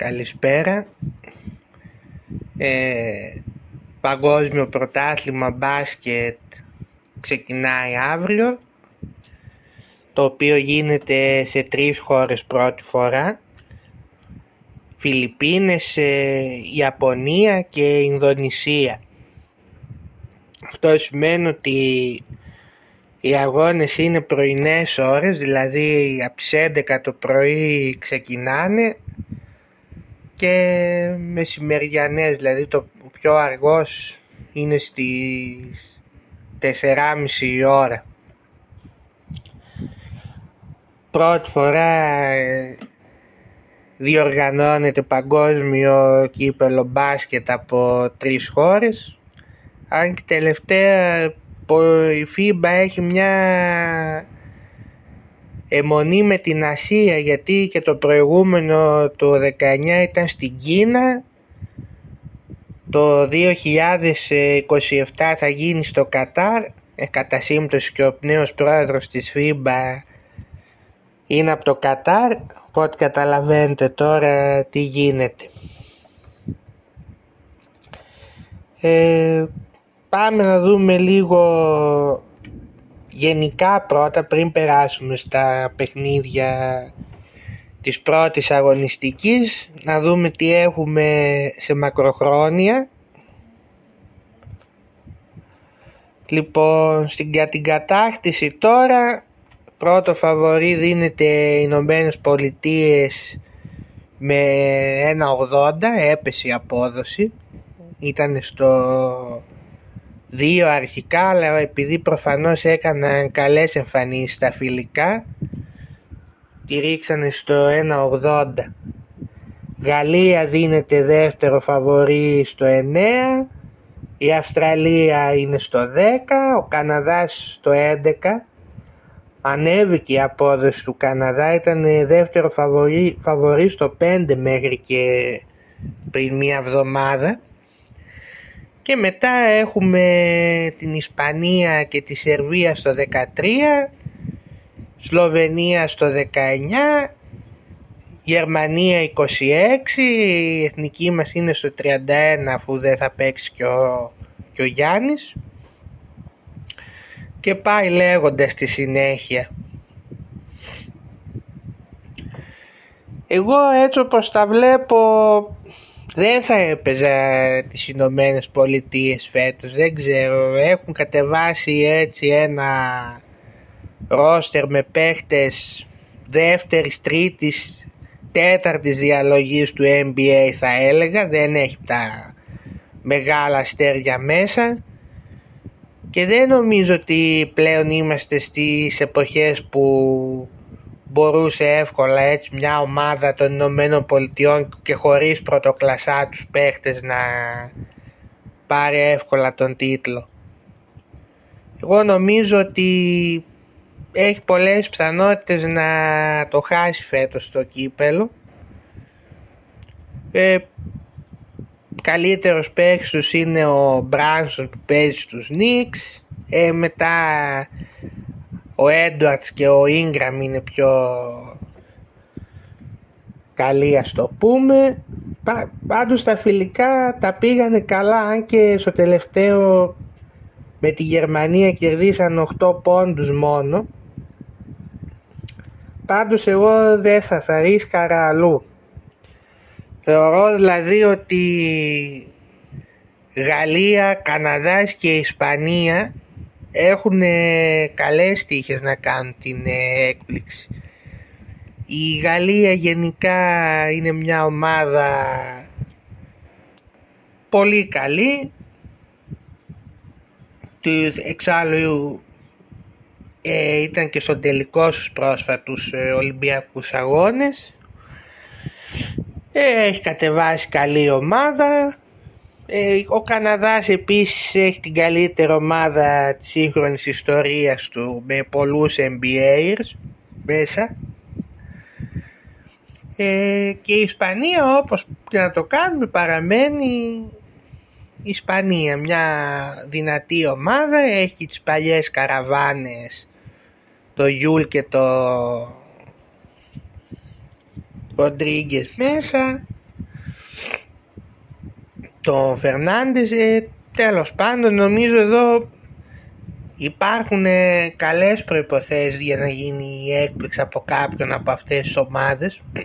Καλησπέρα. Ε, παγκόσμιο πρωτάθλημα μπάσκετ ξεκινάει αύριο το οποίο γίνεται σε τρεις χώρες πρώτη φορά Φιλιππίνες, ε, Ιαπωνία και Ινδονησία. Αυτό σημαίνει ότι οι αγώνες είναι πρωινές ώρες, δηλαδή από τις 11 το πρωί ξεκινάνε και μεσημεριανές, δηλαδή το πιο αργός είναι στις 4.30 η ώρα. Πρώτη φορά ε, διοργανώνεται παγκόσμιο κύπελο μπάσκετ από τρεις χώρες αν και τελευταία η FIBA έχει μια αιμονή με την Ασία γιατί και το προηγούμενο το 19 ήταν στην Κίνα. Το 2027 θα γίνει στο Κατάρ. Ε, κατά σύμπτωση και ο νέος πρόεδρος της FIBA είναι από το Κατάρ. Οπότε καταλαβαίνετε τώρα τι γίνεται. Ε, πάμε να δούμε λίγο γενικά πρώτα πριν περάσουμε στα παιχνίδια της πρώτης αγωνιστικής να δούμε τι έχουμε σε μακροχρόνια. Λοιπόν στην, για την κατάκτηση τώρα πρώτο φαβορή δίνεται οι Ηνωμένες Πολιτείες με 1,80 έπεσε η απόδοση. Ήταν στο 2 αρχικά αλλά επειδή προφανώς έκαναν καλές εμφανίσεις στα φιλικά τη ρίξανε στο 1,80 Γαλλία δίνεται δεύτερο φαβορή στο 9 η Αυστραλία είναι στο 10 ο Καναδάς στο 11 ανέβηκε η απόδοση του Καναδά ήταν δεύτερο φαβορή, φαβορή στο 5 μέχρι και πριν μία εβδομάδα και μετά έχουμε την Ισπανία και τη Σερβία στο 13 Σλοβενία στο 19 Γερμανία 26 η εθνική μας είναι στο 31 αφού δεν θα παίξει και ο, και ο Γιάννης. Και πάει λέγοντας στη συνέχεια. Εγώ έτσι όπως τα βλέπω δεν θα έπαιζα τις Ηνωμένες Πολιτείες φέτος, δεν ξέρω, έχουν κατεβάσει έτσι ένα ρόστερ με παίχτες δεύτερης, τρίτης, τέταρτης διαλογής του NBA θα έλεγα, δεν έχει τα μεγάλα αστέρια μέσα. Και δεν νομίζω ότι πλέον είμαστε στις εποχές που μπορούσε εύκολα έτσι μια ομάδα των Ηνωμένων Πολιτειών και χωρίς πρωτοκλασσά τους παίχτες να πάρει εύκολα τον τίτλο. Εγώ νομίζω ότι έχει πολλές πιθανότητες να το χάσει φέτος το κύπελο. Ε, καλύτερος παίκτης τους είναι ο Μπράνσον που παίζει στους Νίξ. Ε, μετά ο Έντουαρτς και ο Ίγκραμ είναι πιο καλοί ας το πούμε. Πάντως τα φιλικά τα πήγανε καλά αν και στο τελευταίο με τη Γερμανία κερδίσαν 8 πόντους μόνο. Πάντως εγώ δεν θα θα ρίσκαρα αλλού. Θεωρώ δηλαδή ότι Γαλλία, Καναδάς και Ισπανία έχουν καλές τύχες να κάνουν την ε, έκπληξη. Η Γαλλία γενικά είναι μια ομάδα πολύ καλή. Εξάλλου ε, ήταν και στον τελικό στους πρόσφατους ε, Ολυμπιακούς Αγώνες. Ε, έχει κατεβάσει καλή ομάδα ε, ο Καναδάς επίσης έχει την καλύτερη ομάδα της σύγχρονης ιστορίας του με πολλούς NBAers μέσα. Ε, και η Ισπανία όπως και να το κάνουμε παραμένει η Ισπανία μια δυνατή ομάδα. Έχει τις παλιές καραβάνες το Γιούλ και το Ροντρίγκες μέσα τον Φερνάντες ε, τέλος πάντων νομίζω εδώ υπάρχουν ε, καλές προϋποθέσεις για να γίνει η έκπληξη από κάποιον από αυτές τις ομάδες.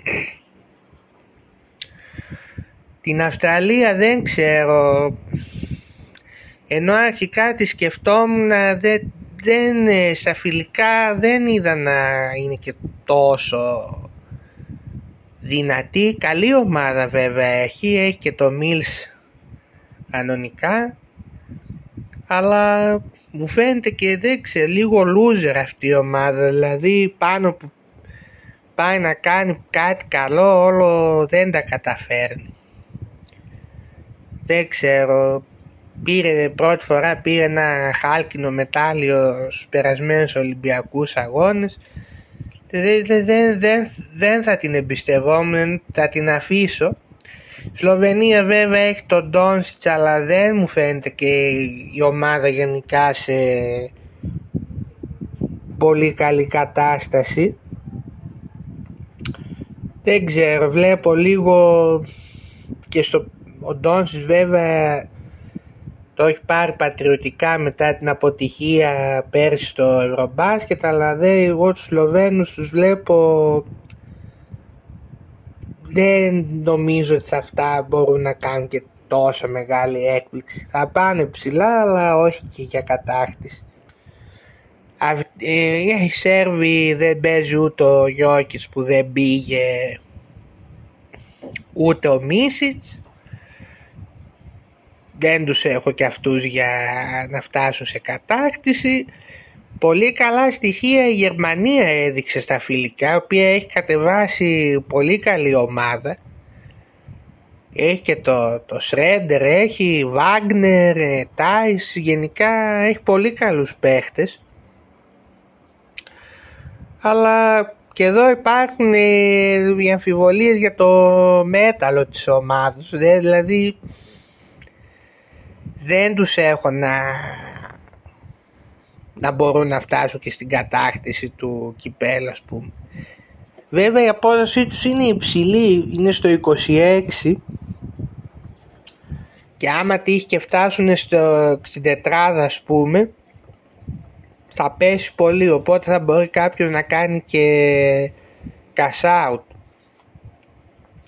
Την Αυστραλία δεν ξέρω. Ενώ αρχικά τη σκεφτόμουν δεν, δεν, ε, στα φιλικά δεν είδα να είναι και τόσο δυνατή. Καλή ομάδα βέβαια έχει έχει και το Mills κανονικά αλλά μου φαίνεται και δεν ξέρω λίγο loser αυτή η ομάδα. Δηλαδή πάνω που πάει να κάνει κάτι καλό όλο δεν τα καταφέρνει. Δεν ξέρω πήρε πρώτη φορά πήρε ένα χάλκινο μετάλλιο στους περασμένους Ολυμπιακούς αγώνες. Δεν, δεν, δεν, δεν θα την εμπιστευόμουν, θα την αφήσω Σλοβενία βέβαια έχει τον Ντόνσιτς αλλά δεν μου φαίνεται και η ομάδα γενικά σε πολύ καλή κατάσταση. Δεν ξέρω, βλέπω λίγο και στο ο Ντόνσιτς βέβαια το έχει πάρει πατριωτικά μετά την αποτυχία πέρσι στο Ευρωμπάσκετ αλλά δεν εγώ τους Σλοβαίνους τους βλέπω δεν νομίζω ότι αυτά μπορούν να κάνουν και τόσο μεγάλη έκπληξη. Θα πάνε ψηλά αλλά όχι και για κατάκτηση. Ε, οι Σέρβοι δεν παίζει ούτε ο Γιώκης που δεν πήγε ούτε ο Μίσιτς. Δεν τους έχω και αυτούς για να φτάσουν σε κατάκτηση. Πολύ καλά στοιχεία η Γερμανία έδειξε στα φιλικά, η οποία έχει κατεβάσει πολύ καλή ομάδα. Έχει και το, το Σρέντερ, έχει Βάγνερ, Τάις, γενικά έχει πολύ καλούς παίχτες. Αλλά και εδώ υπάρχουν ε, οι αμφιβολίες για το μέταλλο της ομάδας. Δηλαδή δεν τους έχω να να μπορούν να φτάσουν και στην κατάκτηση του κυπέλα ας πούμε. Βέβαια η απόδοσή τους είναι υψηλή, είναι στο 26 και άμα τύχει και φτάσουν στο, στην τετράδα ας πούμε θα πέσει πολύ οπότε θα μπορεί κάποιος να κάνει και cash out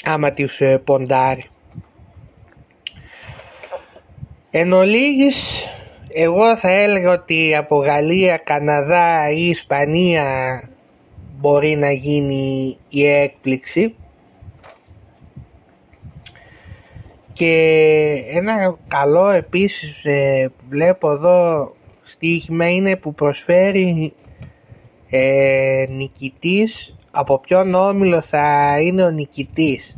άμα τους ε, ποντάρει. Εν ολίγης, εγώ θα έλεγα ότι από Γαλλία, Καναδά ή Ισπανία μπορεί να γίνει η έκπληξη. Και ένα καλό επίσης ε, που βλέπω εδώ στοίχημα είναι που προσφέρει ε, νικητής. Από ποιον όμιλο θα είναι ο νικητής;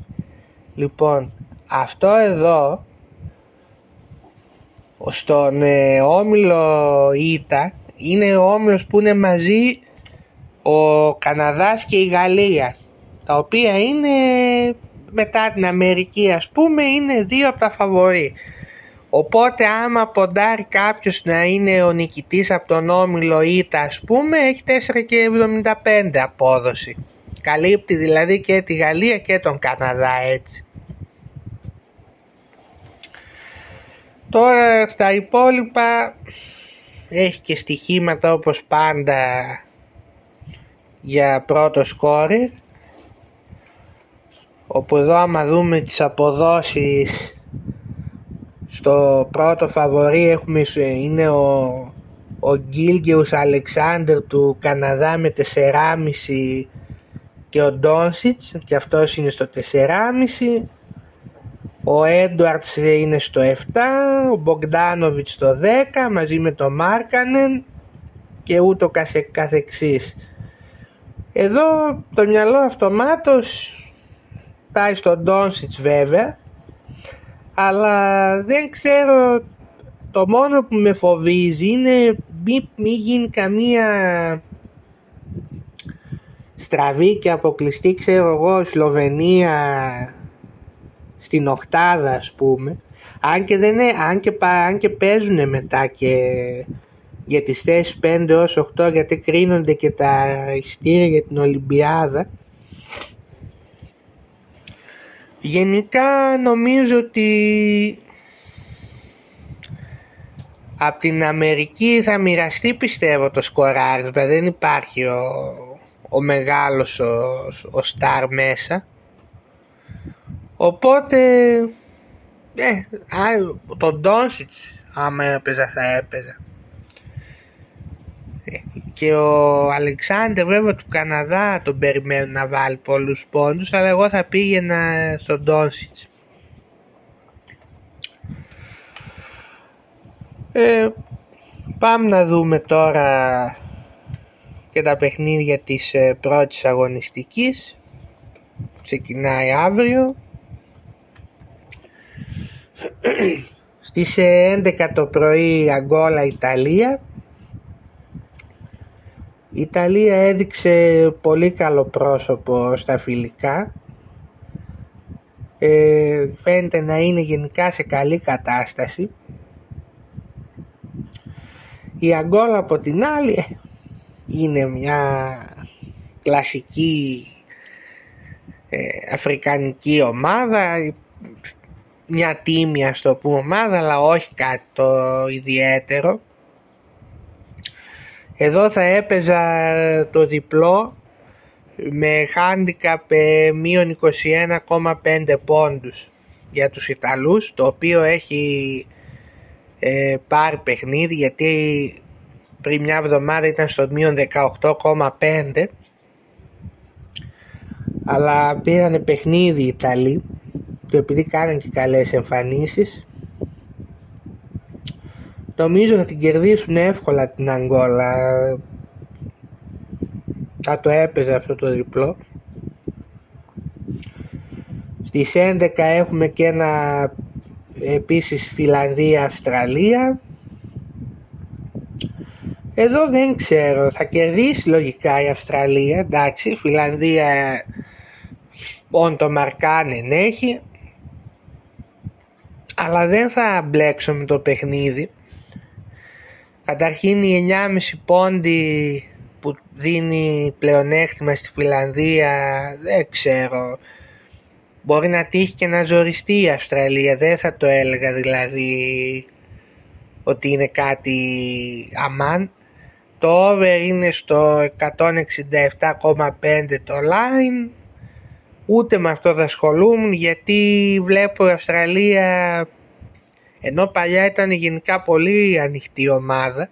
Λοιπόν αυτό εδώ στον ε, όμιλο ΙΤΑ είναι ο όμιλος που είναι μαζί ο Καναδάς και η Γαλλία τα οποία είναι μετά την Αμερική ας πούμε είναι δύο από τα φαβορή. Οπότε άμα ποντάρει κάποιος να είναι ο νικητής από τον όμιλο ΙΤΑ ας πούμε έχει 4,75 απόδοση. Καλύπτει δηλαδή και τη Γαλλία και τον Καναδά έτσι Τώρα στα υπόλοιπα έχει και στοιχήματα όπως πάντα για πρώτο σκόρερ όπου εδώ άμα δούμε τις αποδόσεις στο πρώτο φαβορή έχουμε είναι ο, ο Γκίλγεους Αλεξάνδρ του Καναδά με 4,5 και ο Ντόνσιτς και αυτός είναι στο 4,5 ο Έντουαρτς είναι στο 7, ο Μπογκδάνοβιτς στο 10 μαζί με τον Μάρκανεν και ούτω καθεξής. Εδώ το μυαλό αυτομάτως πάει στον Ντόνσιτς βέβαια αλλά δεν ξέρω το μόνο που με φοβίζει είναι μη, μη γίνει καμία στραβή και αποκλειστή ξέρω εγώ Σλοβενία στην οχτάδα ας πούμε αν και, δεν είναι, αν και, αν και παίζουν μετά και για τις θέσεις 5 έως 8 γιατί κρίνονται και τα ειστήρια για την Ολυμπιάδα γενικά νομίζω ότι από την Αμερική θα μοιραστεί πιστεύω το σκοράρισμα. Δεν υπάρχει ο, ο μεγάλος ο, ο Σταρ μέσα. Οπότε ε, τον Ντόνσιτς άμα έπαιζα θα έπαιζα. Ε, και ο Αλεξάνδρ βέβαια του Καναδά τον περιμένουν να βάλει πολλούς πόντους αλλά εγώ θα πήγαινα στον Ντόνσιτς. Ε, πάμε να δούμε τώρα και τα παιχνίδια της ε, πρώτης αγωνιστικής. Ξεκινάει αύριο. Στις 11 ε, το πρωί Αγκόλα Ιταλία. Η Ιταλία έδειξε πολύ καλό πρόσωπο στα φιλικά. Ε, φαίνεται να είναι γενικά σε καλή κατάσταση. Η Αγκόλα από την άλλη ε, είναι μια κλασική ε, αφρικανική ομάδα μια τίμια στο πούμε ομάδα αλλά όχι κάτι το ιδιαίτερο. Εδώ θα έπαιζα το διπλό με handicap ε, μείον 21,5 πόντους για τους Ιταλούς το οποίο έχει ε, πάρει παιχνίδι γιατί πριν μια εβδομάδα ήταν στο μείον 18,5 αλλά πήρανε παιχνίδι οι Ιταλοί και επειδή κάνανε και καλές εμφανίσεις νομίζω θα την κερδίσουν εύκολα την Αγγόλα. Θα το έπαιζε αυτό το διπλό. Στις 11 έχουμε και ένα επίσης Φιλανδία-Αυστραλία. Εδώ δεν ξέρω, θα κερδίσει λογικά η Αυστραλία, εντάξει, η Φιλανδία όν το μαρκάνεν έχει, αλλά δεν θα μπλέξω με το παιχνίδι. Καταρχήν η 9,5 πόντι που δίνει πλεονέκτημα στη Φιλανδία, δεν ξέρω, Μπορεί να τύχει και να ζοριστεί η Αυστραλία, δεν θα το έλεγα δηλαδή ότι είναι κάτι αμάν. Το over είναι στο 167,5 το line. Ούτε με αυτό θα ασχολούμουν γιατί βλέπω η Αυστραλία ενώ παλιά ήταν γενικά πολύ ανοιχτή ομάδα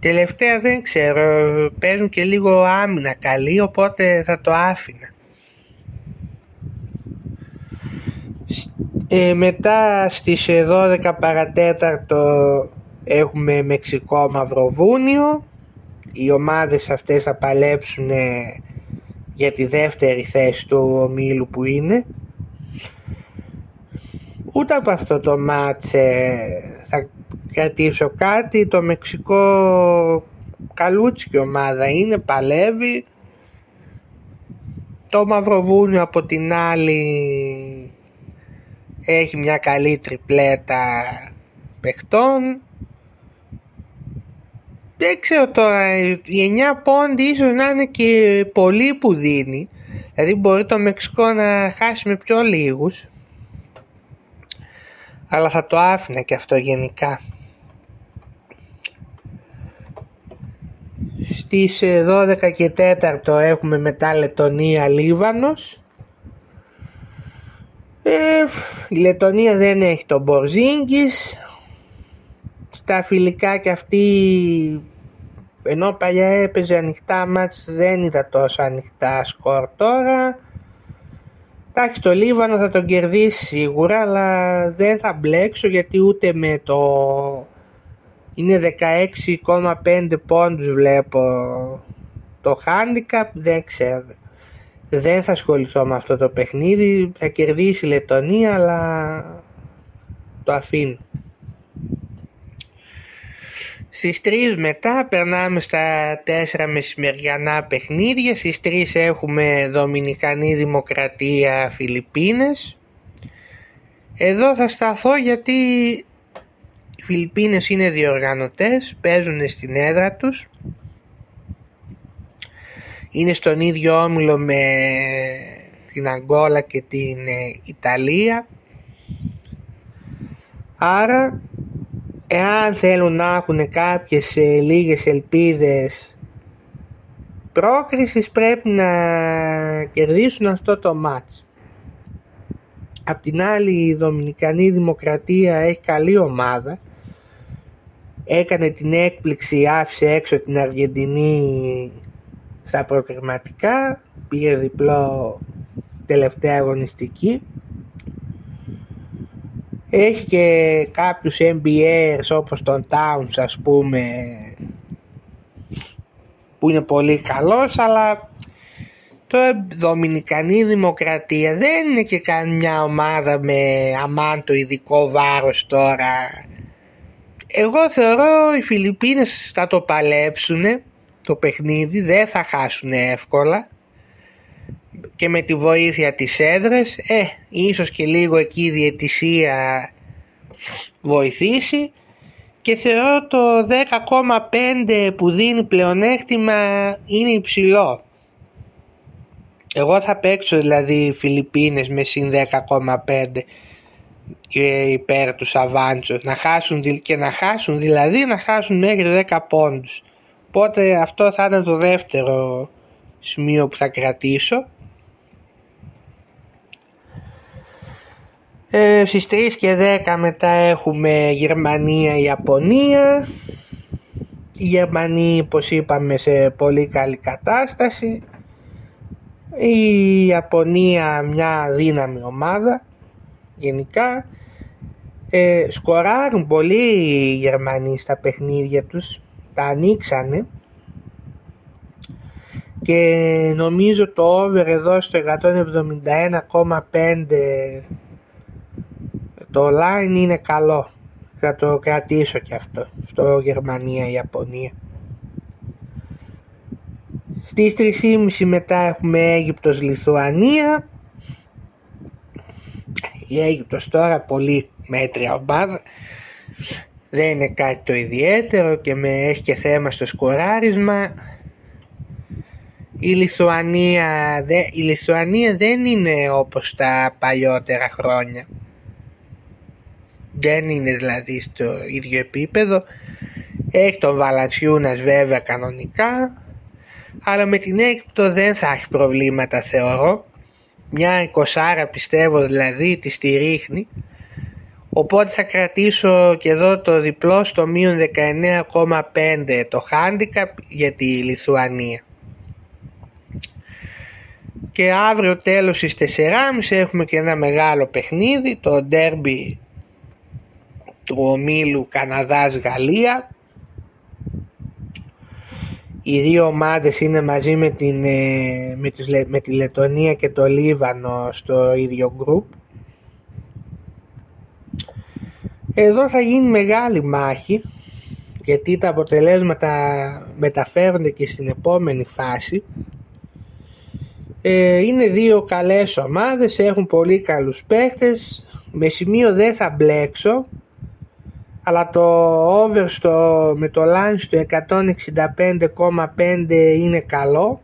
Τελευταία δεν ξέρω, παίζουν και λίγο άμυνα καλή οπότε θα το άφηνα. Ε, μετά στις 12 παρατέταρτο έχουμε Μεξικό Μαυροβούνιο. Οι ομάδες αυτές θα παλέψουν για τη δεύτερη θέση του ομίλου που είναι. Ούτε από αυτό το μάτς θα κρατήσω κάτι. Το Μεξικό καλούτσικη ομάδα είναι, παλεύει. Το Μαυροβούνιο από την άλλη έχει μια καλή τριπλέτα παιχτών δεν ξέρω τώρα οι 9 πόντι ίσως να είναι και πολύ που δίνει. Δηλαδή μπορεί το Μεξικό να χάσει με πιο λίγους. Αλλά θα το άφηνα και αυτό γενικά. Στις 12 ε, και 4 έχουμε μετά Λετωνία Λίβανος. Ε, η Λετωνία δεν έχει τον Μπορζίνγκης. Στα φιλικά και αυτή ενώ παλιά έπαιζε ανοιχτά μάτς δεν ήταν τόσο ανοιχτά σκορ τώρα. Εντάξει το Λίβανο θα τον κερδίσει σίγουρα αλλά δεν θα μπλέξω γιατί ούτε με το... Είναι 16,5 πόντους βλέπω το handicap δεν ξέρω δεν θα ασχοληθώ με αυτό το παιχνίδι, θα κερδίσει η Λετωνία αλλά το αφήνω. Στις 3 μετά περνάμε στα 4 μεσημεριανά παιχνίδια. Στις 3 έχουμε Δομινικανή Δημοκρατία Φιλιππίνες. Εδώ θα σταθώ γιατί οι Φιλιππίνες είναι διοργανωτές, παίζουν στην έδρα τους είναι στον ίδιο όμιλο με την Αγκόλα και την ε, Ιταλία Άρα εάν θέλουν να έχουν κάποιες ε, λίγες ελπίδες πρόκρισης πρέπει να κερδίσουν αυτό το μάτς. Απ' την άλλη η Δομινικανή Δημοκρατία έχει καλή ομάδα. Έκανε την έκπληξη, άφησε έξω την Αργεντινή στα προκριματικά. Πήρε διπλό τελευταία αγωνιστική. Έχει και κάποιους NBAers όπως τον Towns ας πούμε που είναι πολύ καλός αλλά το Δομινικανή Δημοκρατία δεν είναι και καμιά ομάδα με αμάν το ειδικό βάρος τώρα. Εγώ θεωρώ οι Φιλιππίνες θα το παλέψουν το παιχνίδι, δεν θα χάσουν εύκολα και με τη βοήθεια της έδρας, ε, ίσως και λίγο εκεί η διαιτησία βοηθήσει και θεωρώ το 10,5 που δίνει πλεονέκτημα είναι υψηλό. Εγώ θα παίξω δηλαδή Φιλιππίνες με συν 10,5 ε, υπέρ τους Σαβάντσο να χάσουν και να χάσουν δηλαδή να χάσουν μέχρι 10 πόντους. Οπότε αυτό θα είναι το δεύτερο σημείο που θα κρατήσω. Ε, στις 3 και 10 μετά έχουμε Γερμανία-Ιαπωνία. Η Γερμανία όπως είπαμε σε πολύ καλή κατάσταση. Η Ιαπωνία μια δύναμη ομάδα γενικά. Ε, σκοράρουν πολύ οι Γερμανοί στα παιχνίδια τους. Τα ανοίξανε. Και νομίζω το over εδώ στο 171,5 το line είναι καλό. Θα το κρατήσω και αυτό. Στο Γερμανία-Ιαπωνία. Στις 3.30 μετά έχουμε Αίγυπτος-Λιθουανία. Η Αίγυπτος τώρα πολύ μέτρια ομάδα. Δεν είναι κάτι το ιδιαίτερο και με έχει και θέμα στο σκοράρισμα. Η Λιθουανία, η Λιθουανία δεν είναι όπως τα παλιότερα χρόνια. Δεν είναι δηλαδή στο ίδιο επίπεδο. Έχει τον Βαλατσιούνας βέβαια κανονικά αλλά με την Αίγυπτο δεν θα έχει προβλήματα θεωρώ. Μια εικοσάρα πιστεύω δηλαδή τη τη ρίχνει. Οπότε θα κρατήσω και εδώ το διπλό στο μείον 19,5 το handicap για τη Λιθουανία. Και αύριο τέλος στις 4.30 έχουμε και ένα μεγάλο παιχνίδι, το ντέρμπι του ομίλου Καναδάς-Γαλλία οι δύο ομάδες είναι μαζί με, την, ε, με, τις, με τη Λετωνία και το Λίβανο στο ίδιο γκρουπ. Εδώ θα γίνει μεγάλη μάχη γιατί τα αποτελέσματα μεταφέρονται και στην επόμενη φάση. Ε, είναι δύο καλές ομάδες, έχουν πολύ καλούς παίχτες. Με σημείο δεν θα μπλέξω αλλά το over στο, με το line στο 165,5 είναι καλό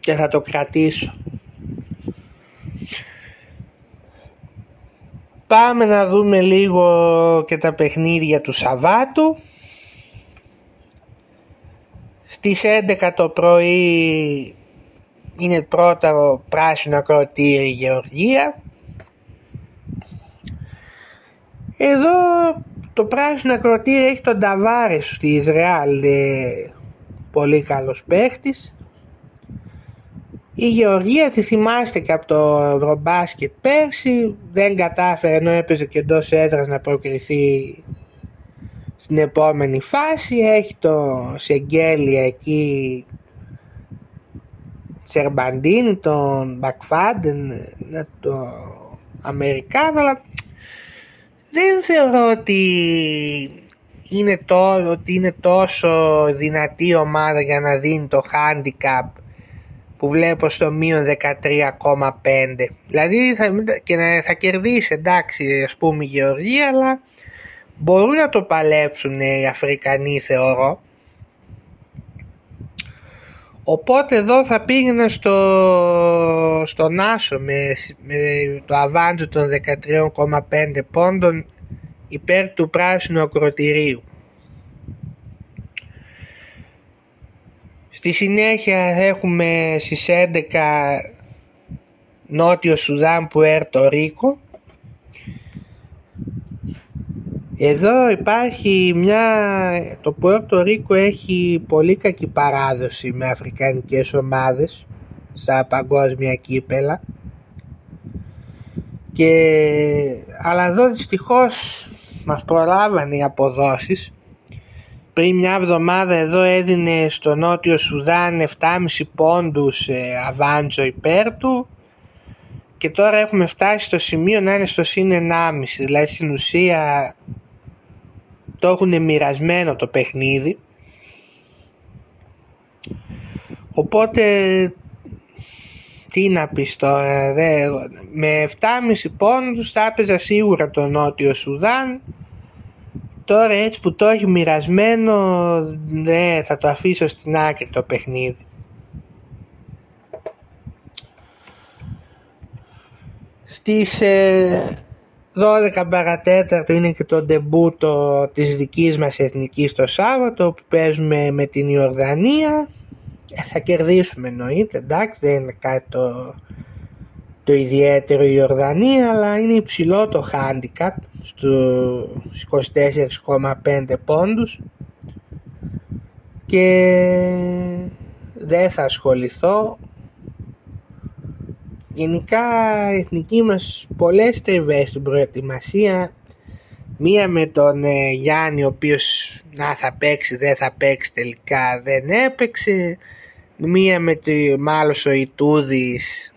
και θα το κρατήσω. Πάμε να δούμε λίγο και τα παιχνίδια του Σαββάτου. Στις 11 το πρωί είναι πρώτα πράσινο ακροτήρι Γεωργία Εδώ το πράσινο ακροτήριο έχει τον Ταβάρες στη Ισραήλ, πολύ καλός παίχτης. Η Γεωργία τη θυμάστε και από το Ευρωμπάσκετ πέρσι, δεν κατάφερε ενώ έπαιζε και εντός έδρας να προκριθεί στην επόμενη φάση. Έχει το Σεγγέλια εκεί, Σερμπαντίνη, τον Μπακφάντεν, το Αμερικάνο, αλλά δεν θεωρώ ότι είναι, το, ότι είναι τόσο δυνατή ομάδα για να δίνει το handicap που βλέπω στο μείον 13,5 δηλαδή θα, και να, θα κερδίσει εντάξει ας πούμε η Γεωργία αλλά μπορούν να το παλέψουν οι Αφρικανοί θεωρώ Οπότε εδώ θα πήγαινα στο, στον Άσο με, με το αβάντο των 13,5 πόντων υπέρ του πράσινου ακροτηρίου. Στη συνέχεια έχουμε στις 11 Νότιο Σουδάν που το Ρίκο. Εδώ υπάρχει μια... Το Πουέρτο Ρίκο έχει πολύ κακή παράδοση με αφρικανικές ομάδες στα παγκόσμια κύπελα. Και... Αλλά εδώ δυστυχώς μας προλάβανε οι αποδόσεις. Πριν μια εβδομάδα εδώ έδινε στο Νότιο Σουδάν 7,5 πόντους ε, αβάντζο υπέρ του. Και τώρα έχουμε φτάσει στο σημείο να είναι στο συν 1,5 δηλαδή στην ουσία το έχουν μοιρασμένο το παιχνίδι οπότε τι να πεις τώρα δε, με 7,5 πόντους θα έπαιζα σίγουρα το Νότιο Σουδάν Τώρα έτσι που το έχει μοιρασμένο, ναι, θα το αφήσω στην άκρη το παιχνίδι. Στις ε, 12 παρατέταρτο είναι και το ντεμπούτο της δικής μας εθνικής το Σάββατο που παίζουμε με την Ιορδανία. Ε, θα κερδίσουμε εννοείται, εντάξει δεν είναι κάτι το, το ιδιαίτερο η Ιορδανία αλλά είναι υψηλό το handicap στους 24,5 πόντους και δεν θα ασχοληθώ γενικά η εθνική μας πολλές τριβές στην προετοιμασία μία με τον ε, Γιάννη ο οποίος να θα παίξει δεν θα παίξει τελικά δεν έπαιξε μία με το Μάλος ο Ιτούδης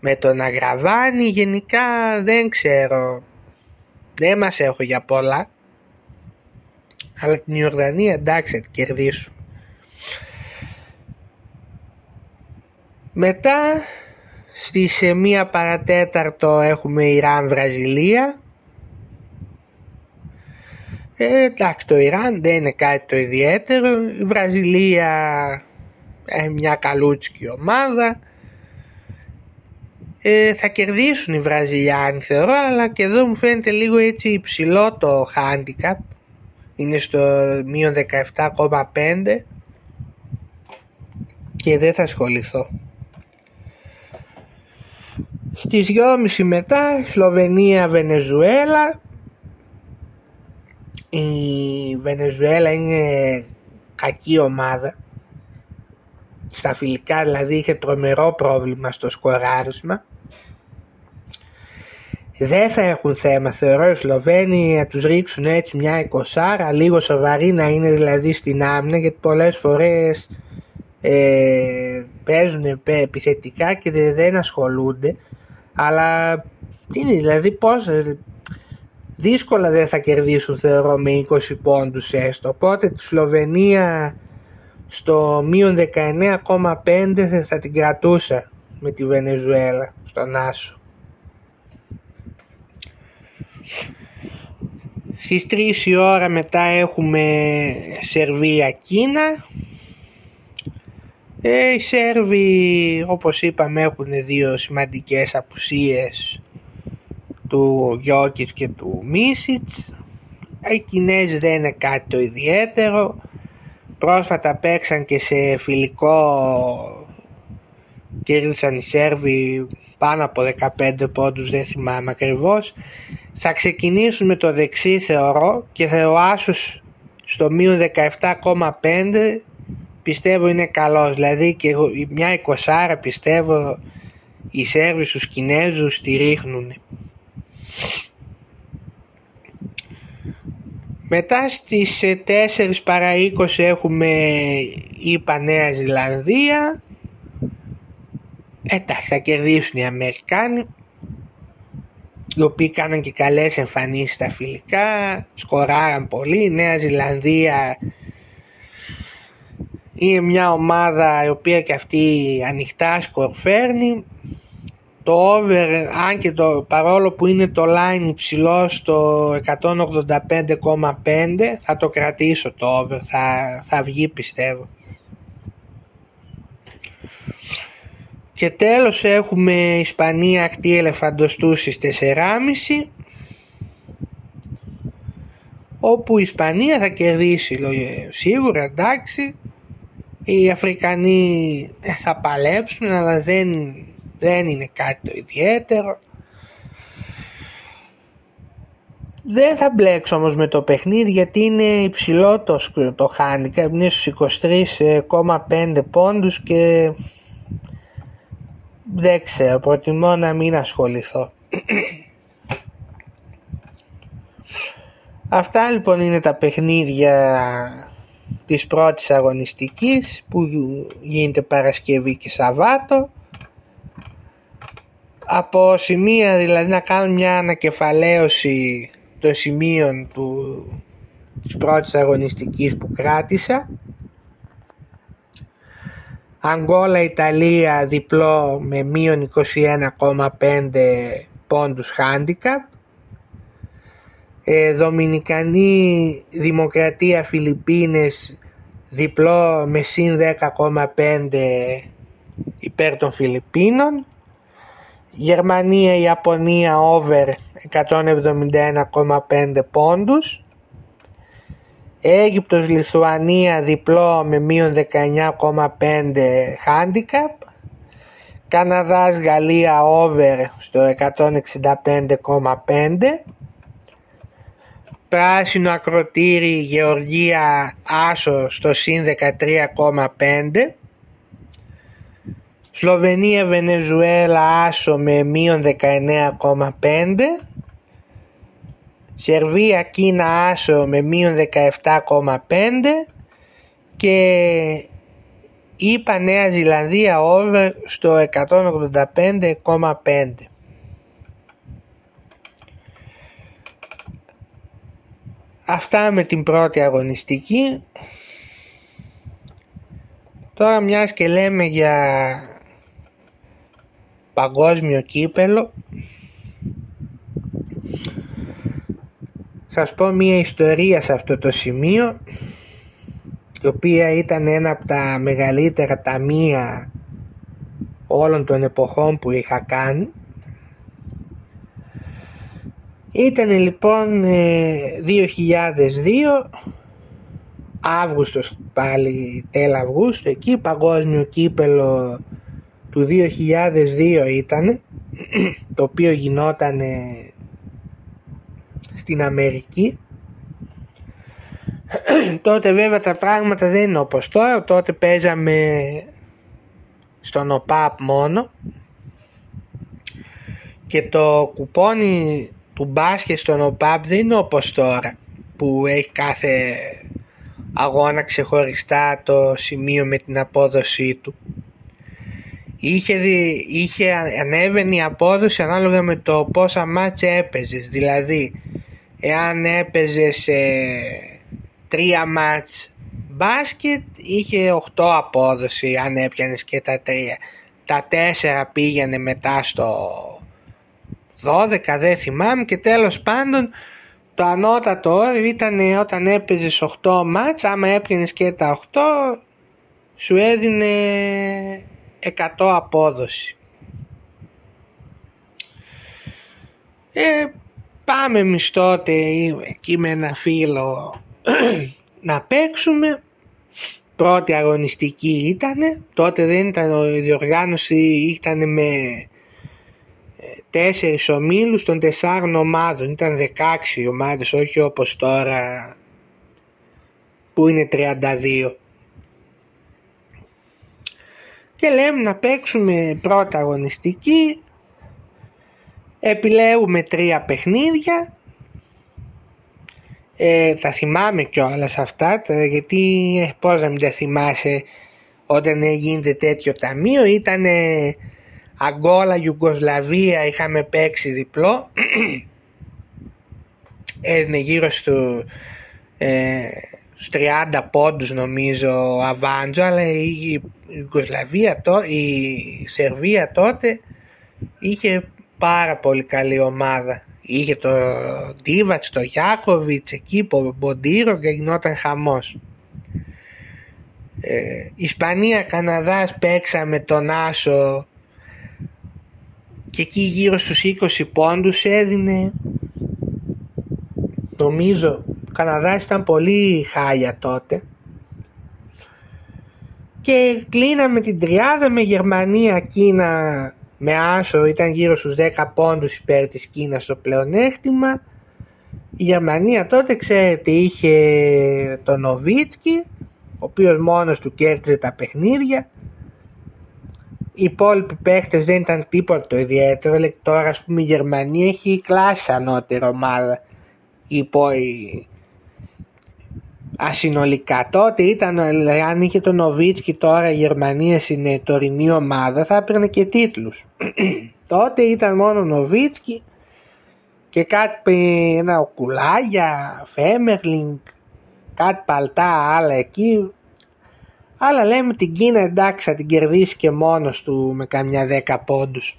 με τον Αγραβάνη γενικά δεν ξέρω δεν μας έχω για πολλά. Αλλά την Ιορδανία εντάξει θα την κερδίσουν. Μετά στις μία παρατέταρτο έχουμε Ιράν-Βραζιλία. Ε, εντάξει το Ιράν δεν είναι κάτι το ιδιαίτερο. Η Βραζιλία έχει μια καλούτσικη ομάδα ε, θα κερδίσουν οι Βραζιλιάνοι θεωρώ αλλά και εδώ μου φαίνεται λίγο έτσι υψηλό το handicap είναι στο μείον 17,5 και δεν θα ασχοληθώ στις 2.30 μετά Σλοβενία-Βενεζουέλα η Βενεζουέλα είναι κακή ομάδα. Στα φιλικά δηλαδή είχε τρομερό πρόβλημα στο σκοράρισμα. Δεν θα έχουν θέμα θεωρώ οι Σλοβαίνοι να τους ρίξουν έτσι μια εικοσάρα λίγο σοβαρή να είναι δηλαδή στην άμυνα γιατί πολλές φορές ε, παίζουν επιθετικά και δεν ασχολούνται αλλά τι είναι δηλαδή πώς ε, δύσκολα δεν θα κερδίσουν θεωρώ με 20 πόντους έστω οπότε τη Σλοβενία στο μείον 19,5 θα την κρατούσα με τη Βενεζουέλα στον Άσο Στις 3 η ώρα μετά έχουμε Σερβία-Κίνα. Ε, οι Σέρβοι όπως είπαμε έχουν δύο σημαντικές απουσίες του Γιώκης και του Μίσιτς. Οι Κινέζοι δεν είναι κάτι το ιδιαίτερο. Πρόσφατα παίξαν και σε φιλικό κέρδισαν οι Σέρβοι πάνω από 15 πόντους δεν θυμάμαι ακριβώς θα ξεκινήσουν με το δεξί θεωρώ και θα ο Άσος στο μείον 17,5 πιστεύω είναι καλός. Δηλαδή και μια εικοσάρα πιστεύω οι Σέρβοι στους Κινέζους τη ρίχνουν μετά στις 4 παρα 20 έχουμε είπα Νέα Ζηλανδία. Εντάξει θα κερδίσουν οι Αμερικάνοι οι οποίοι κάναν και καλές εμφανίσεις στα φιλικά, σκοράραν πολύ, η Νέα Ζηλανδία είναι μια ομάδα η οποία και αυτή ανοιχτά σκορφέρνει το over, αν και το παρόλο που είναι το line υψηλό στο 185,5 θα το κρατήσω το over, θα, θα βγει πιστεύω. Και τέλος έχουμε Ισπανία ακτή ελεφαντοστού στις 4,5 όπου η Ισπανία θα κερδίσει σίγουρα εντάξει οι Αφρικανοί ε, θα παλέψουν αλλά δεν, δεν είναι κάτι το ιδιαίτερο. Δεν θα μπλέξω όμως με το παιχνίδι γιατί είναι υψηλό το, το χάνικα είναι στους 23,5 πόντους και δεν ξέρω προτιμώ να μην ασχοληθώ. Αυτά λοιπόν είναι τα παιχνίδια της πρώτης αγωνιστικής που γίνεται Παρασκευή και Σαββάτο. Από σημεία δηλαδή να κάνω μια ανακεφαλαίωση των σημείων του, της πρώτης αγωνιστικής που κράτησα. Αγγόλα Ιταλία διπλό με μείον 21,5 πόντους handicap ε, Δομινικανή Δημοκρατία Φιλιππίνες διπλό με συν 10,5 υπέρ των Φιλιππίνων. Γερμανία Ιαπωνία over 171,5 πόντους. Αίγυπτος Λιθουανία διπλό με μείον 19,5 handicap. Καναδάς Γαλλία over στο 165,5 πράσινο ακροτήρι Γεωργία Άσο στο συν 13,5 Σλοβενία Βενεζουέλα Άσο με μείον 19,5 Σερβία Κίνα Άσο με μείον 17,5 και είπα Νέα Ζηλανδία over στο 185,5 Αυτά με την πρώτη αγωνιστική. Τώρα μιας και λέμε για παγκόσμιο κύπελο σας πω μια ιστορία σε αυτό το σημείο η οποία ήταν ένα από τα μεγαλύτερα ταμεία όλων των εποχών που είχα κάνει ήταν λοιπόν 2002 ε, Αύγουστος πάλι τέλ Αυγούστου εκεί παγκόσμιο κύπελο του 2002 ήταν το οποίο γινόταν στην Αμερική. Τότε βέβαια τα πράγματα δεν είναι όπως τώρα. Τότε παίζαμε στον ΟΠΑΠ μόνο. Και το κουπόνι του μπάσκετ στον ΟΠΑΠ δεν είναι όπως τώρα που έχει κάθε αγώνα ξεχωριστά το σημείο με την απόδοσή του. Είχε, είχε ανέβαινε η απόδοση ανάλογα με το πόσα μάτς έπαιζες. Δηλαδή, εάν έπαιζες τρία μάτς μπάσκετ, είχε 8 απόδοση αν έπιανες και τα τρία. Τα τέσσερα πήγαινε μετά στο 12 δεν θυμάμαι και τέλος πάντων το ανώτατο όριο ήταν όταν έπαιζες 8 μάτς άμα έπαιρνες και τα 8 σου έδινε 100 απόδοση. Ε, πάμε εμείς τότε εκεί με ένα φίλο να παίξουμε. Πρώτη αγωνιστική ήτανε τότε δεν ήταν η διοργάνωση ήταν με τέσσερις ομίλους των τεσσάρων ομάδων. Ήταν 16 ομάδες, όχι όπως τώρα που είναι 32. Και λέμε να παίξουμε πρώτα αγωνιστική, επιλέγουμε τρία παιχνίδια, ε, τα θυμάμαι κιόλας αυτά, γιατί ε, πώς να μην τα θυμάσαι όταν γίνεται τέτοιο ταμείο, ήταν Αγκόλα, Ιουγκοσλαβία είχαμε παίξει διπλό. Έδινε γύρω στου, ε, στους 30 πόντους νομίζω ο Αβάντζο αλλά η Ιουγκοσλαβία, η Σερβία τότε είχε πάρα πολύ καλή ομάδα. Είχε το Ντίβατς, το Γιάκοβιτς εκεί, το Μποντίρο και γινόταν χαμός. Ε, Ισπανία, Καναδάς παίξαμε τον Άσο και εκεί γύρω στους 20 πόντους έδινε νομίζω ο Καναδάς ήταν πολύ χάλια τότε. Και κλείναμε την τριάδα με Γερμανία, Κίνα με άσο ήταν γύρω στους 10 πόντους υπέρ της Κίνας στο πλεονέκτημα. Η Γερμανία τότε ξέρετε είχε τον Νοβίτσκι ο οποίος μόνος του κέρδιζε τα παιχνίδια οι υπόλοιποι παίχτες δεν ήταν τίποτα το ιδιαίτερο λέει, τώρα ας πούμε η Γερμανία έχει κλάσει ανώτερη ομάδα η, ασυνολικά τότε ήταν αν είχε τον Νοβίτσκι τώρα η Γερμανία στην τωρινή ομάδα θα έπαιρνε και τίτλους τότε ήταν μόνο Νοβίτσκι και κάτι ένα οκουλάγια, Φέμερλινγκ, κάτι παλτά άλλα εκεί. Αλλά λέμε την Κίνα εντάξει θα την κερδίσει και μόνος του με καμιά δέκα πόντους.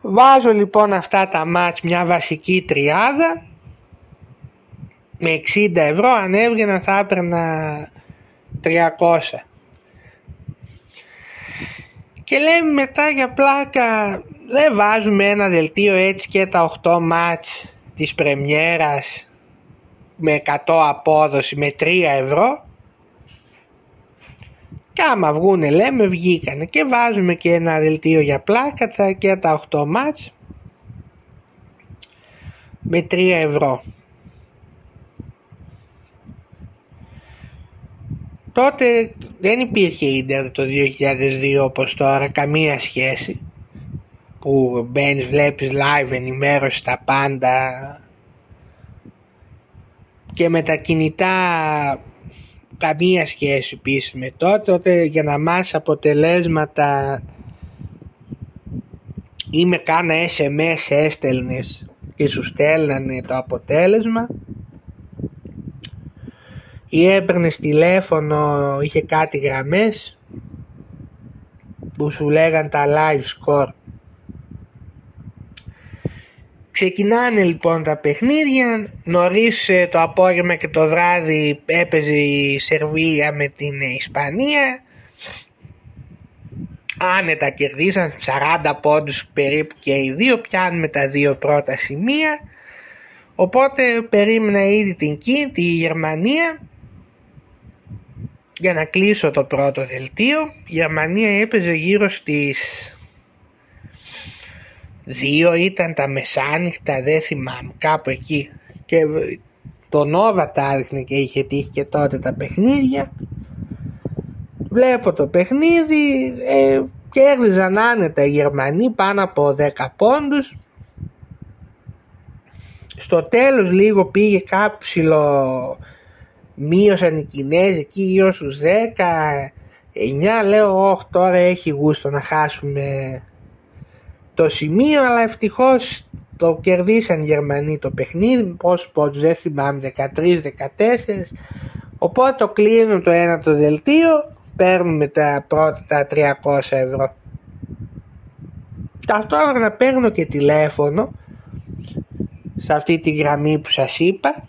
Βάζω λοιπόν αυτά τα μάτς μια βασική τριάδα με 60 ευρώ αν έβγαινα θα έπαιρνα 300. Και λέμε μετά για πλάκα δεν βάζουμε ένα δελτίο έτσι και τα 8 μάτς της πρεμιέρας με 100 απόδοση με 3 ευρώ και άμα βγούνε λέμε βγήκανε και βάζουμε και ένα δελτίο για πλάκα και τα 8 μάτς με 3 ευρώ. Τότε δεν υπήρχε ίντερνετ το 2002 όπως τώρα καμία σχέση που μπαίνεις βλέπεις live ενημέρωση τα πάντα και με τα κινητά καμία σχέση πίσω με τότε, τότε για να μάθεις αποτελέσματα ή με κάνα SMS έστελνες και σου στέλνανε το αποτέλεσμα ή έπαιρνες τηλέφωνο, είχε κάτι γραμμές που σου λέγαν τα live score. Ξεκινάνε λοιπόν τα παιχνίδια, νωρίς ε, το απόγευμα και το βράδυ έπαιζε η Σερβία με την Ισπανία. Άνετα κερδίσαν 40 πόντους περίπου και οι δύο, πιάνουμε τα δύο πρώτα σημεία. Οπότε περίμενα ήδη την Κίνα, τη Γερμανία για να κλείσω το πρώτο δελτίο. Η Γερμανία έπαιζε γύρω στις Δύο ήταν τα μεσάνυχτα, δεν θυμάμαι, κάπου εκεί. Και το Νόβα τα έδειχνε και είχε τύχει και τότε τα παιχνίδια. Βλέπω το παιχνίδι, ε, κέρδιζαν άνετα οι Γερμανοί πάνω από 10 πόντους. Στο τέλος λίγο πήγε κάπου ψηλό, μείωσαν οι Κινέζοι εκεί γύρω στους 10, 9 λέω όχι τώρα έχει γούστο να χάσουμε το σημείο αλλά ευτυχώς το κερδίσαν οι Γερμανοί το παιχνίδι. Πόσους πόντους δεν θυμάμαι 13-14 οπότε το κλείνουν το ένα το δελτίο. Παίρνουμε τα πρώτα τα 300 ευρώ. Ταυτόχρονα παίρνω και τηλέφωνο σε αυτή τη γραμμή που σας είπα.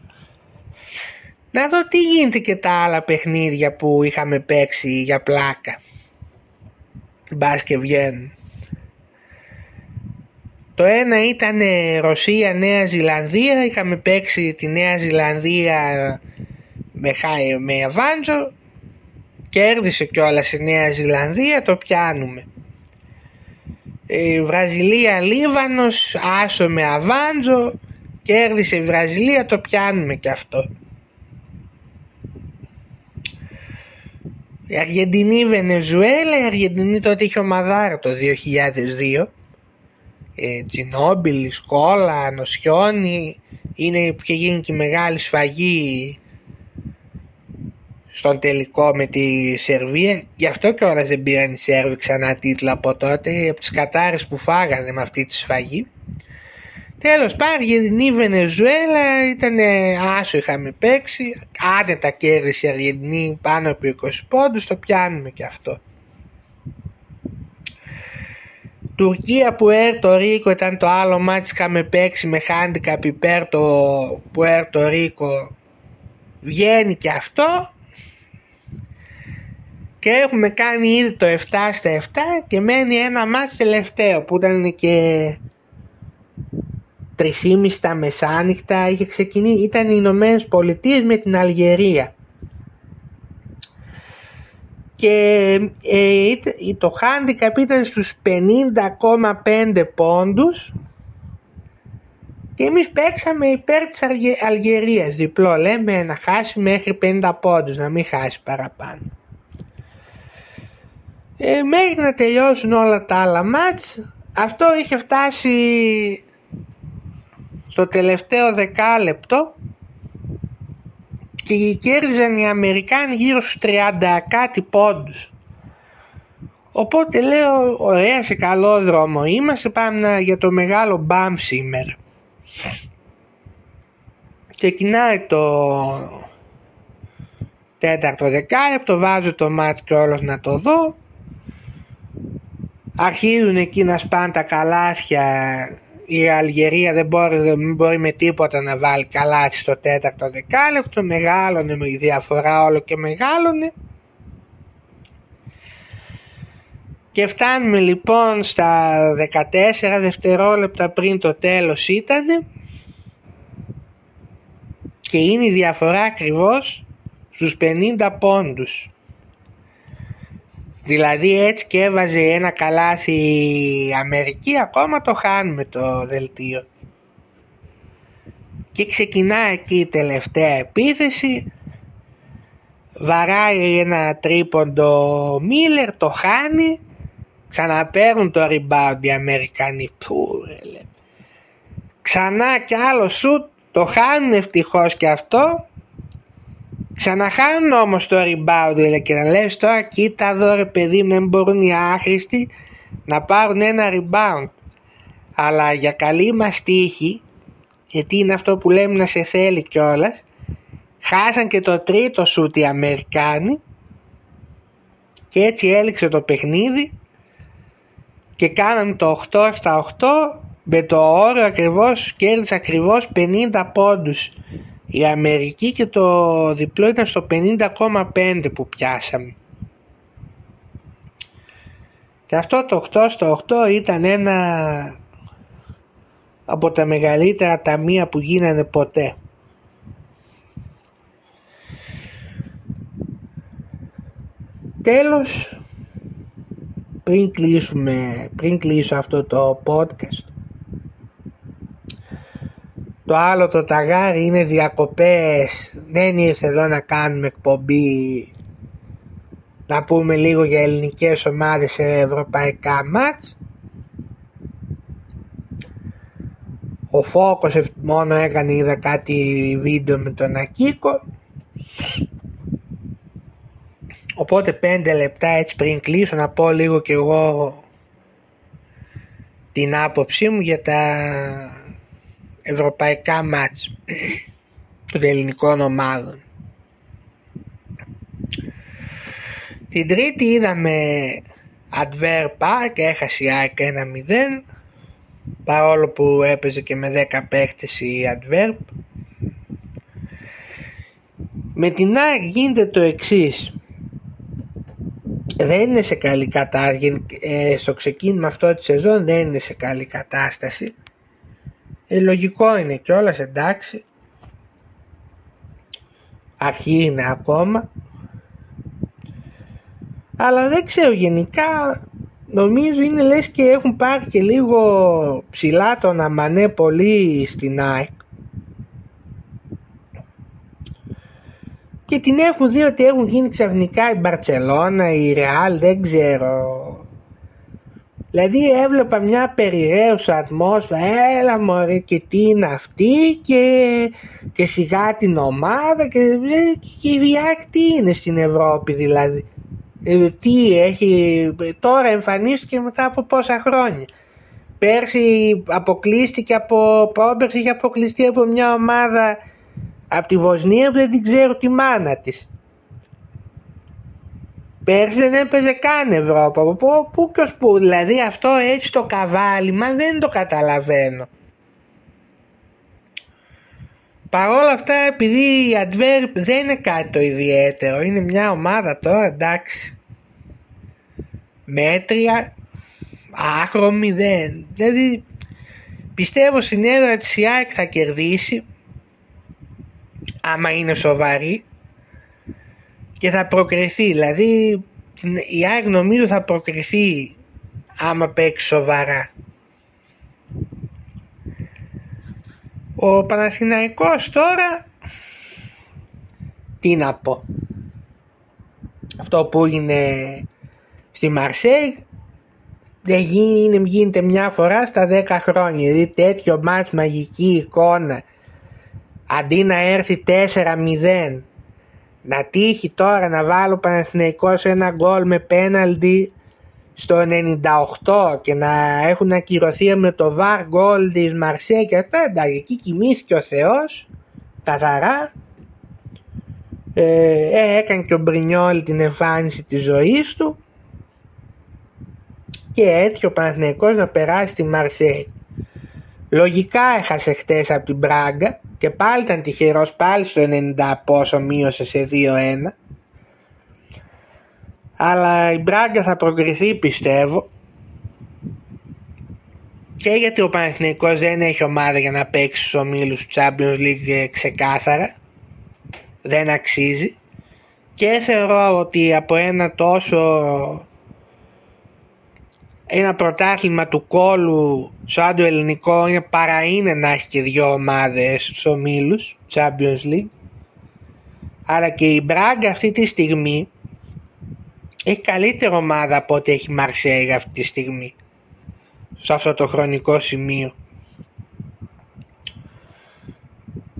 Να δω τι γίνεται και τα άλλα παιχνίδια που είχαμε παίξει για πλάκα. Μπας και βγαίνουν το ένα ήταν Ρωσία-Νέα Ζηλανδία. Είχαμε παίξει τη Νέα Ζηλανδία με, με Αβάντζο. Κέρδισε κιόλας η Νέα Ζηλανδία, το πιάνουμε. Ε, Βραζιλία-Λίβανος, άσο με Αβάντζο. Κέρδισε η Βραζιλία, το πιάνουμε κι αυτό. Η Αργεντινή-Βενεζουέλα, η Αργεντινή τότε είχε ομαδάρα το 2002 ε, Τζινόμπιλ, Σκόλα, Νοσιόνι είναι που είχε γίνει και μεγάλη σφαγή στον τελικό με τη Σερβία. Γι' αυτό και όλα δεν πήραν οι Σέρβοι ξανά τίτλο από τότε από τις κατάρες που φάγανε με αυτή τη σφαγή. Τέλος πάντων η Βενεζουέλα ήταν άσο είχαμε παίξει. Άνετα κέρδισε η Αργεντινή πάνω από 20 πόντους το πιάνουμε και αυτό Τουρκία που το Ρίκο ήταν το άλλο μάτι είχαμε παίξει με handicap υπέρ το Πουέρτο Ρίκο. Βγαίνει και αυτό. Και έχουμε κάνει ήδη το 7 στα 7 και μένει ένα μάτς τελευταίο που ήταν και 3,5 στα μεσάνυχτα είχε ξεκινήσει, ήταν οι Ηνωμένες Πολιτείες με την Αλγερία και ε, το handicap ήταν στους 50,5 πόντους. Και εμείς παίξαμε υπέρ της Αλγερίας διπλό λέμε να χάσει μέχρι 50 πόντους να μην χάσει παραπάνω. Ε, μέχρι να τελειώσουν όλα τα άλλα μάτς αυτό είχε φτάσει στο τελευταίο δεκάλεπτο και κέρδιζαν οι Αμερικάνοι γύρω στους 30 κάτι πόντους. Οπότε λέω ωραία σε καλό δρόμο είμαστε πάμε για το μεγάλο μπαμ σήμερα. Ξεκινάει το τέταρτο δεκάλεπτο βάζω το μάτς και όλος να το δω. Αρχίζουν εκεί να σπάνε τα καλάθια η Αλγερία δεν μπορεί, δεν μπορεί με τίποτα να βάλει καλά στο τέταρτο δεκάλεπτο, μεγάλωνε με η διαφορά όλο και μεγάλωνε. Και φτάνουμε λοιπόν στα 14 δευτερόλεπτα πριν το τέλος ήτανε και είναι η διαφορά ακριβώς στους 50 πόντους. Δηλαδή έτσι και έβαζε ένα καλάθι η Αμερική ακόμα το χάνουμε το δελτίο. Και ξεκινάει εκεί η τελευταία επίθεση. Βαράει ένα τρίποντο Μίλλερ, το χάνει. Ξαναπαίρνουν το rebound οι Αμερικανοί. Ξανά κι άλλο σουτ, το χάνουν ευτυχώς και αυτό Ξαναχάνουν όμως το rebound και να λες τώρα κοίτα εδώ ρε παιδί μου δεν μπορούν οι άχρηστοι να πάρουν ένα rebound. Αλλά για καλή μας τύχη, γιατί είναι αυτό που λέμε να σε θέλει κιόλας. χάσαν και το τρίτο σουτ οι Αμερικάνοι και έτσι έληξε το παιχνίδι και κάναν το 8 στα 8 με το όριο ακριβώς κέρδισε ακριβώς 50 πόντους η Αμερική και το διπλό ήταν στο 50,5 που πιάσαμε. Και αυτό το 8 στο 8 ήταν ένα από τα μεγαλύτερα ταμεία που γίνανε ποτέ. Τέλος, πριν κλείσουμε, πριν κλείσω αυτό το podcast, το άλλο το ταγάρι είναι διακοπές. Δεν ήρθε εδώ να κάνουμε εκπομπή να πούμε λίγο για ελληνικές ομάδες σε ευρωπαϊκά μάτς. Ο Φόκος μόνο έκανε είδα κάτι βίντεο με τον Ακίκο. Οπότε πέντε λεπτά έτσι πριν κλείσω να πω λίγο και εγώ την άποψή μου για τα ευρωπαϊκά μάτς των ελληνικών ομάδων. Την τρίτη είδαμε Adverb και έχασε η ΑΕΚ 1-0 παρόλο που έπαιζε και με 10 παίχτες η Adverb. Με την ΑΕΚ γίνεται το εξής. Δεν είναι σε καλή κατάσταση, ε, στο ξεκίνημα αυτό της σεζόν δεν είναι σε καλή κατάσταση. Ε, λογικό είναι κιόλας εντάξει. Αρχή είναι ακόμα. Αλλά δεν ξέρω γενικά νομίζω είναι λες και έχουν πάρει και λίγο ψηλά τον Αμανέ πολύ στην ΑΕΚ. Και την έχουν δει ότι έχουν γίνει ξαφνικά η Μπαρτσελώνα, η Ρεάλ, δεν ξέρω Δηλαδή έβλεπα μια περιραίουσα ατμόσφαιρα, έλα μωρέ και τι είναι αυτή και, και σιγά την ομάδα και, και η Βιάκ τι είναι στην Ευρώπη δηλαδή. Ε, τι έχει, τώρα εμφανίστηκε μετά από πόσα χρόνια. Πέρσι αποκλείστηκε από, πρόπερσι είχε αποκλειστεί από μια ομάδα από τη Βοσνία που δεν την ξέρω τη μάνα της. Πέρσι δεν έπαιζε καν Ευρώπη. Πού, πού και ως πού. Δηλαδή αυτό έτσι το καβάλιμα δεν το καταλαβαίνω. Παρ' όλα αυτά επειδή η Adverb δεν είναι κάτι το ιδιαίτερο. Είναι μια ομάδα τώρα εντάξει. μέτρια, άχρωμη, δεν. Δηλαδή πιστεύω στην έδρα της η θα κερδίσει άμα είναι σοβαρή και θα προκριθεί. Δηλαδή η ΑΕΚ νομίζω θα προκριθεί άμα παίξει σοβαρά. Ο Παναθηναϊκός τώρα τι να πω. Αυτό που είναι στη Μαρσέη δεν γίνεται μια φορά στα 10 χρόνια. Δηλαδή τέτοιο μάτς μαγική εικόνα αντί να έρθει 4-0 να τύχει τώρα να βάλω Παναθηναϊκός ένα γκολ με πέναλτι στο 98 και να έχουν ακυρωθεί με το βαρ γκολ της Μαρσέ και αυτά εντάξει εκεί κοιμήθηκε ο Θεός καθαρά ε, ε, έκανε και ο Μπρινιόλ την εμφάνιση της ζωής του και έτσι ο Παναθηναϊκός να περάσει τη Μαρσέη. Λογικά έχασε χτες από την Μπράγκα και πάλι ήταν τυχερός πάλι στο 90 πόσο μείωσε σε 2-1 αλλά η Μπράγκα θα προκριθεί πιστεύω. Και γιατί ο Παναθηναϊκός δεν έχει ομάδα για να παίξει στους ομίλους του Champions League ξεκάθαρα. Δεν αξίζει. Και θεωρώ ότι από ένα τόσο ένα πρωτάθλημα του κόλου σαν το ελληνικό είναι παρά είναι να έχει και δύο ομάδες στους ομίλους Champions League αλλά και η Μπράγκα αυτή τη στιγμή έχει καλύτερη ομάδα από ό,τι έχει Μαρσέη αυτή τη στιγμή σε αυτό το χρονικό σημείο.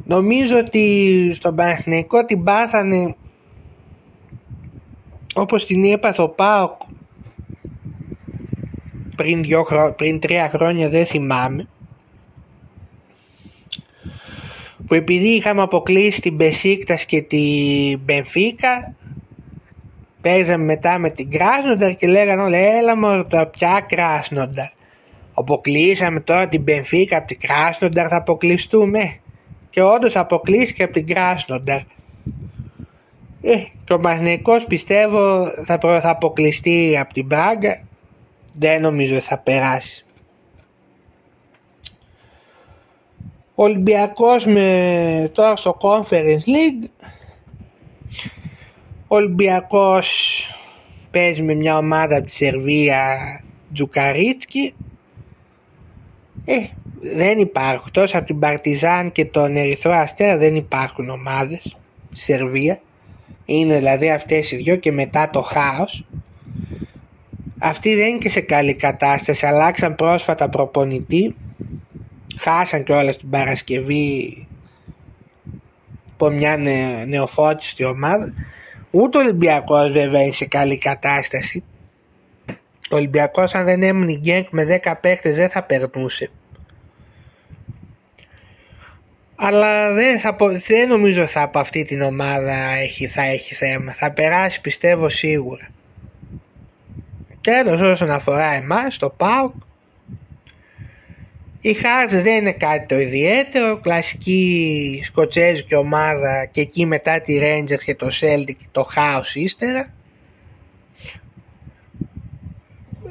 Νομίζω ότι στον Παναθηναϊκό την πάθανε όπως την έπαθε ο Πάοκ πριν, δυο πριν τρία χρόνια δεν θυμάμαι. Που επειδή είχαμε αποκλείσει την Μπεσίκτας και την Μπενφίκα παίζαμε μετά με την Κράσνονταρ και λέγανε όλοι έλα μου το πια Κράσνονταρ αποκλείσαμε τώρα την Μπενφίκα από την Κράσνονταρ θα αποκλειστούμε. Και όντως αποκλείστηκε από την Κράσνονταρ ε, και ο Μαγνικός πιστεύω θα, θα αποκλειστεί από την Μπράγκα δεν νομίζω θα περάσει. Ο Ολυμπιακός με τώρα στο Conference League ο Ολυμπιακός παίζει με μια ομάδα από τη Σερβία Τζουκαρίτσκι. Ε, δεν υπάρχουν. Τόσο από την Παρτιζάν και τον Ερυθρό Αστέρα δεν υπάρχουν ομάδες στη Σερβία. Είναι δηλαδή αυτές οι δυο και μετά το χάος αυτοί δεν είναι και σε καλή κατάσταση. Αλλάξαν πρόσφατα προπονητή. Χάσαν και όλα την Παρασκευή από μια νε, νεοφώτιστη ομάδα. Ούτε ο Ολυμπιακός βέβαια είναι σε καλή κατάσταση. Ο Ολυμπιακός αν δεν έμεινε γκέγκ με 10 παίχτες δεν θα περνούσε. Αλλά δεν, θα, δεν νομίζω θα από αυτή την ομάδα έχει, θα έχει θέμα. Θα περάσει πιστεύω σίγουρα. Τέλος όσον αφορά εμάς το ΠΑΟΚ η Hearts δεν είναι κάτι το ιδιαίτερο, κλασική σκοτσέζικη ομάδα και εκεί μετά τη Rangers και το Celtic το χάος ύστερα.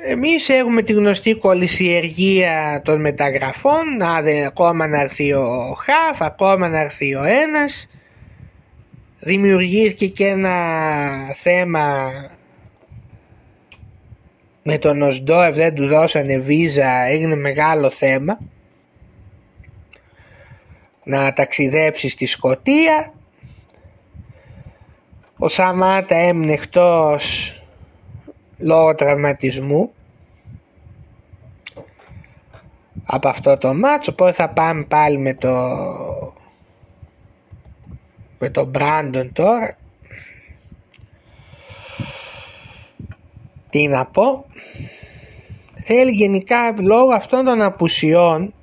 Εμείς έχουμε τη γνωστή κολυσιεργία των μεταγραφών, να, ακόμα να έρθει ο Χαφ, ακόμα να έρθει ο ένας. Δημιουργήθηκε και ένα θέμα με τον Οσντόεφ δεν του δώσανε βίζα έγινε μεγάλο θέμα. Να ταξιδέψει στη Σκοτία ο Σαμάτα έμεινε εκτός λόγω τραυματισμού. Από αυτό το μάτσο οπότε θα πάμε πάλι με το με τον Μπράντον τώρα τι να πω; Θέλει γενικά λόγω αυτών των απουσιών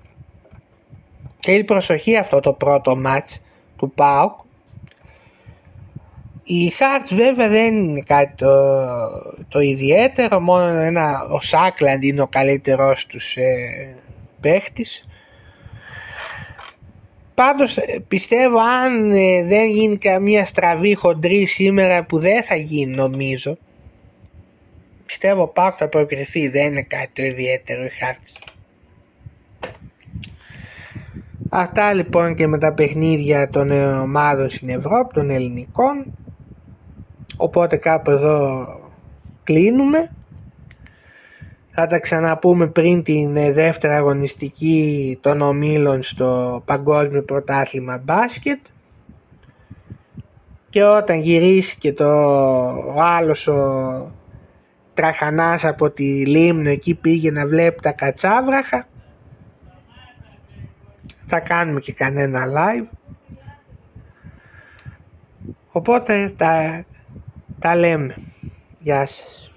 θέλει προσοχή αυτό το πρώτο μάτς του ΠΑΟΚ. Η Χάρτς βέβαια δεν είναι κάτι το, το ιδιαίτερο μόνο ένα, ο Σάκλαντ είναι ο καλύτερος τους ε, παίχτης. Πάντως πιστεύω αν ε, δεν γίνει καμία στραβή χοντρή σήμερα που δεν θα γίνει νομίζω πιστεύω Πάοκ θα προκριθεί, δεν είναι κάτι το ιδιαίτερο η χάρτης. Αυτά λοιπόν και με τα παιχνίδια των ομάδων στην Ευρώπη, των ελληνικών. Οπότε κάπου εδώ κλείνουμε. Θα τα ξαναπούμε πριν την δεύτερη αγωνιστική των ομίλων στο Παγκόσμιο Πρωτάθλημα Μπάσκετ. Και όταν γυρίσει και το ο άλλος ο Τραχανάς από τη Λίμνο εκεί πήγε να βλέπει τα κατσάβραχα. Θα κάνουμε και κανένα live. Οπότε τα, τα λέμε. Γεια σας